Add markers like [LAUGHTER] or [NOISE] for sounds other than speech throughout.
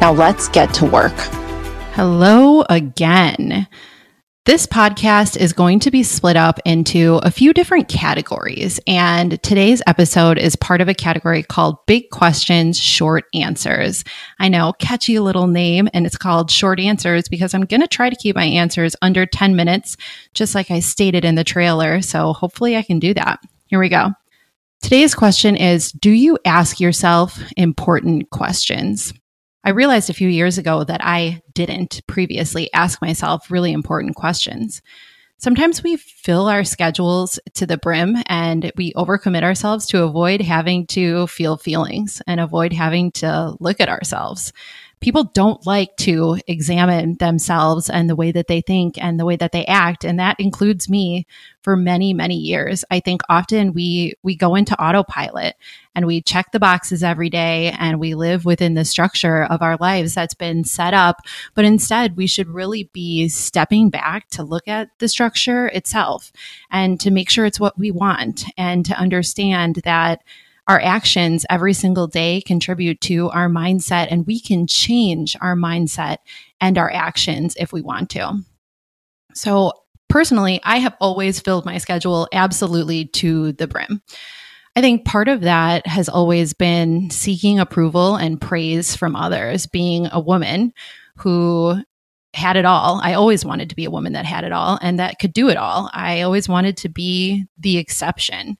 Now let's get to work. Hello again. This podcast is going to be split up into a few different categories. And today's episode is part of a category called Big Questions, Short Answers. I know, catchy little name, and it's called Short Answers because I'm going to try to keep my answers under 10 minutes, just like I stated in the trailer. So hopefully I can do that. Here we go. Today's question is Do you ask yourself important questions? I realized a few years ago that I didn't previously ask myself really important questions. Sometimes we fill our schedules to the brim and we overcommit ourselves to avoid having to feel feelings and avoid having to look at ourselves people don't like to examine themselves and the way that they think and the way that they act. And that includes me for many many years. I think often we we go into autopilot and we check the boxes every day and we live within the structure of our lives that's been set up. But instead we should really be stepping back to look at the structure itself and to make sure it's what we want and to understand that our actions every single day contribute to our mindset, and we can change our mindset and our actions if we want to. So, personally, I have always filled my schedule absolutely to the brim. I think part of that has always been seeking approval and praise from others, being a woman who had it all. I always wanted to be a woman that had it all and that could do it all. I always wanted to be the exception.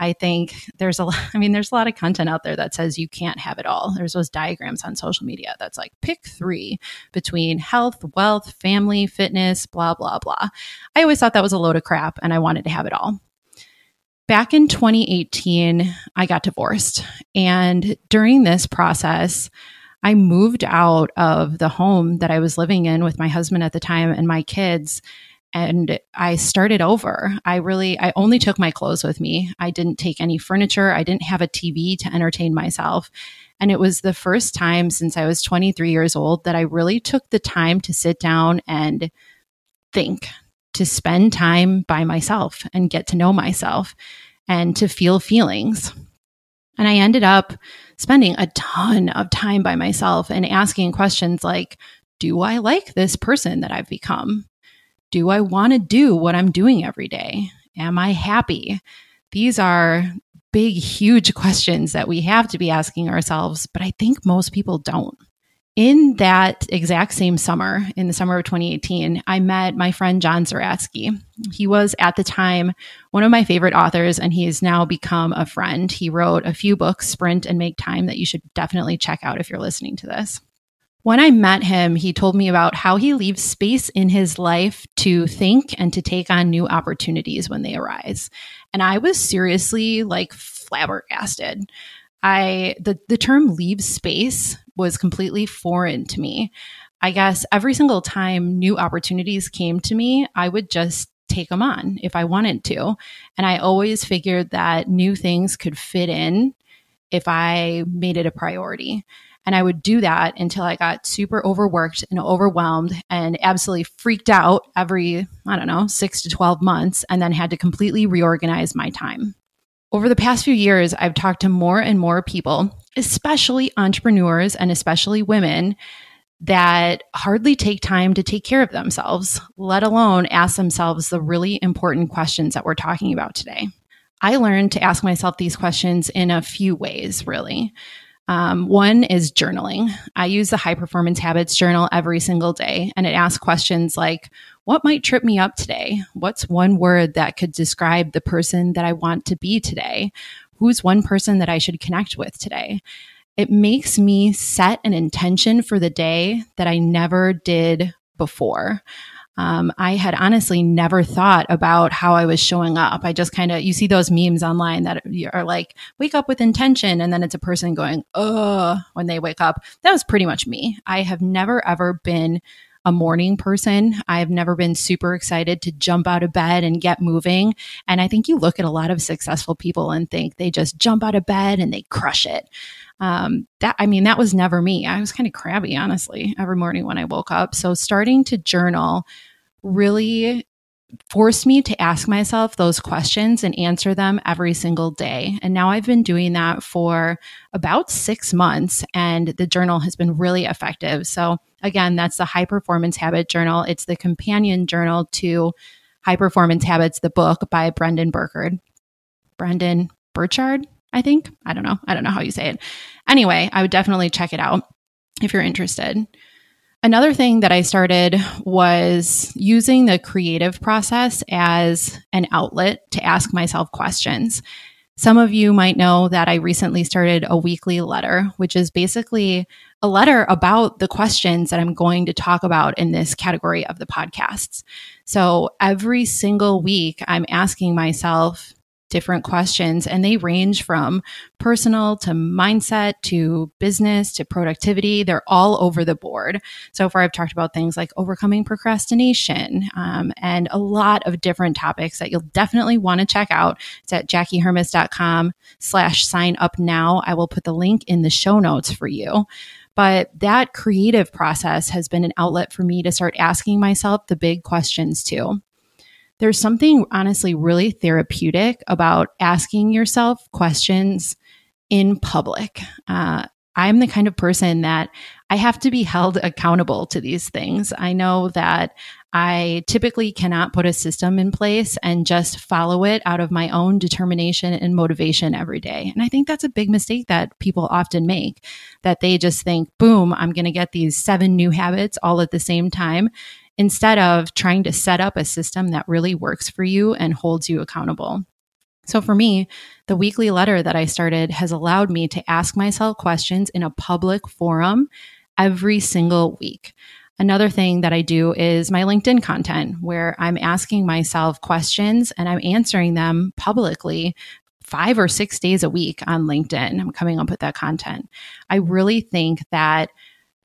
I think there's a lot, [LAUGHS] I mean, there's a lot of content out there that says you can't have it all. There's those diagrams on social media that's like pick three between health, wealth, family, fitness, blah, blah, blah. I always thought that was a load of crap and I wanted to have it all. Back in 2018, I got divorced. And during this process, I moved out of the home that I was living in with my husband at the time and my kids and I started over. I really, I only took my clothes with me. I didn't take any furniture. I didn't have a TV to entertain myself. And it was the first time since I was 23 years old that I really took the time to sit down and think, to spend time by myself and get to know myself and to feel feelings. And I ended up spending a ton of time by myself and asking questions like, do I like this person that I've become? Do I want to do what I'm doing every day? Am I happy? These are big, huge questions that we have to be asking ourselves, but I think most people don't. In that exact same summer, in the summer of 2018, I met my friend John Zeratsky. He was at the time one of my favorite authors, and he has now become a friend. He wrote a few books, Sprint and Make Time, that you should definitely check out if you're listening to this. When I met him, he told me about how he leaves space in his life to think and to take on new opportunities when they arise. And I was seriously like flabbergasted. I the the term leave space was completely foreign to me. I guess every single time new opportunities came to me, I would just take them on if I wanted to. And I always figured that new things could fit in if I made it a priority. And I would do that until I got super overworked and overwhelmed and absolutely freaked out every, I don't know, six to 12 months, and then had to completely reorganize my time. Over the past few years, I've talked to more and more people, especially entrepreneurs and especially women, that hardly take time to take care of themselves, let alone ask themselves the really important questions that we're talking about today. I learned to ask myself these questions in a few ways, really. Um, one is journaling. I use the high performance habits journal every single day, and it asks questions like, What might trip me up today? What's one word that could describe the person that I want to be today? Who's one person that I should connect with today? It makes me set an intention for the day that I never did before. Um, I had honestly never thought about how I was showing up. I just kind of, you see those memes online that are like, wake up with intention. And then it's a person going, uh, when they wake up. That was pretty much me. I have never, ever been a morning person. I've never been super excited to jump out of bed and get moving. And I think you look at a lot of successful people and think they just jump out of bed and they crush it. Um, that I mean, that was never me. I was kind of crabby, honestly, every morning when I woke up. So starting to journal really forced me to ask myself those questions and answer them every single day. And now I've been doing that for about six months, and the journal has been really effective. So, again, that's the High Performance Habit Journal. It's the companion journal to High Performance Habits, the book by Brendon Burchard. Brendon Burchard, I think. I don't know. I don't know how you say it. Anyway, I would definitely check it out if you're interested. Another thing that I started was using the creative process as an outlet to ask myself questions. Some of you might know that I recently started a weekly letter, which is basically a letter about the questions that I'm going to talk about in this category of the podcasts. So every single week, I'm asking myself, different questions and they range from personal to mindset to business to productivity. They're all over the board. So far, I've talked about things like overcoming procrastination um, and a lot of different topics that you'll definitely want to check out. It's at jackiehermes.com slash sign up now. I will put the link in the show notes for you. But that creative process has been an outlet for me to start asking myself the big questions too. There's something honestly really therapeutic about asking yourself questions in public. Uh, I'm the kind of person that I have to be held accountable to these things. I know that I typically cannot put a system in place and just follow it out of my own determination and motivation every day. And I think that's a big mistake that people often make that they just think, boom, I'm going to get these seven new habits all at the same time instead of trying to set up a system that really works for you and holds you accountable. So for me, the weekly letter that I started has allowed me to ask myself questions in a public forum every single week. Another thing that I do is my LinkedIn content, where I'm asking myself questions and I'm answering them publicly five or six days a week on LinkedIn. I'm coming up with that content. I really think that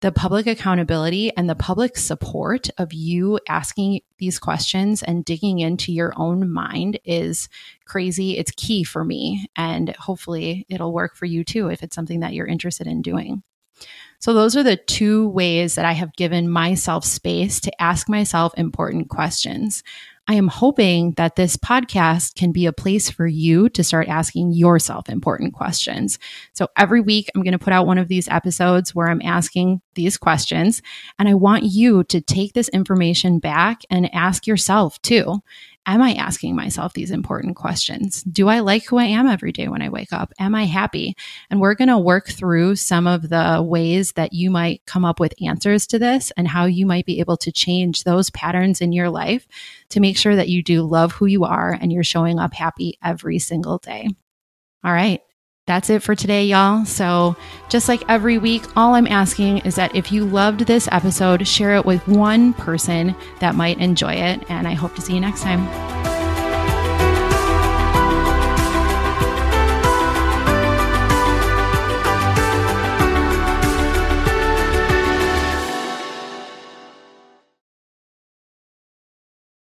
the public accountability and the public support of you asking these questions and digging into your own mind is crazy. It's key for me. And hopefully it'll work for you too if it's something that you're interested in doing. So, those are the two ways that I have given myself space to ask myself important questions. I am hoping that this podcast can be a place for you to start asking yourself important questions. So every week, I'm going to put out one of these episodes where I'm asking these questions. And I want you to take this information back and ask yourself too am I asking myself these important questions? Do I like who I am every day when I wake up? Am I happy? And we're going to work through some of the ways that you might come up with answers to this and how you might be able to change those patterns in your life to make sure that you do love who you are and you're showing up happy every single day. All right. That's it for today, y'all. So, just like every week, all I'm asking is that if you loved this episode, share it with one person that might enjoy it. And I hope to see you next time.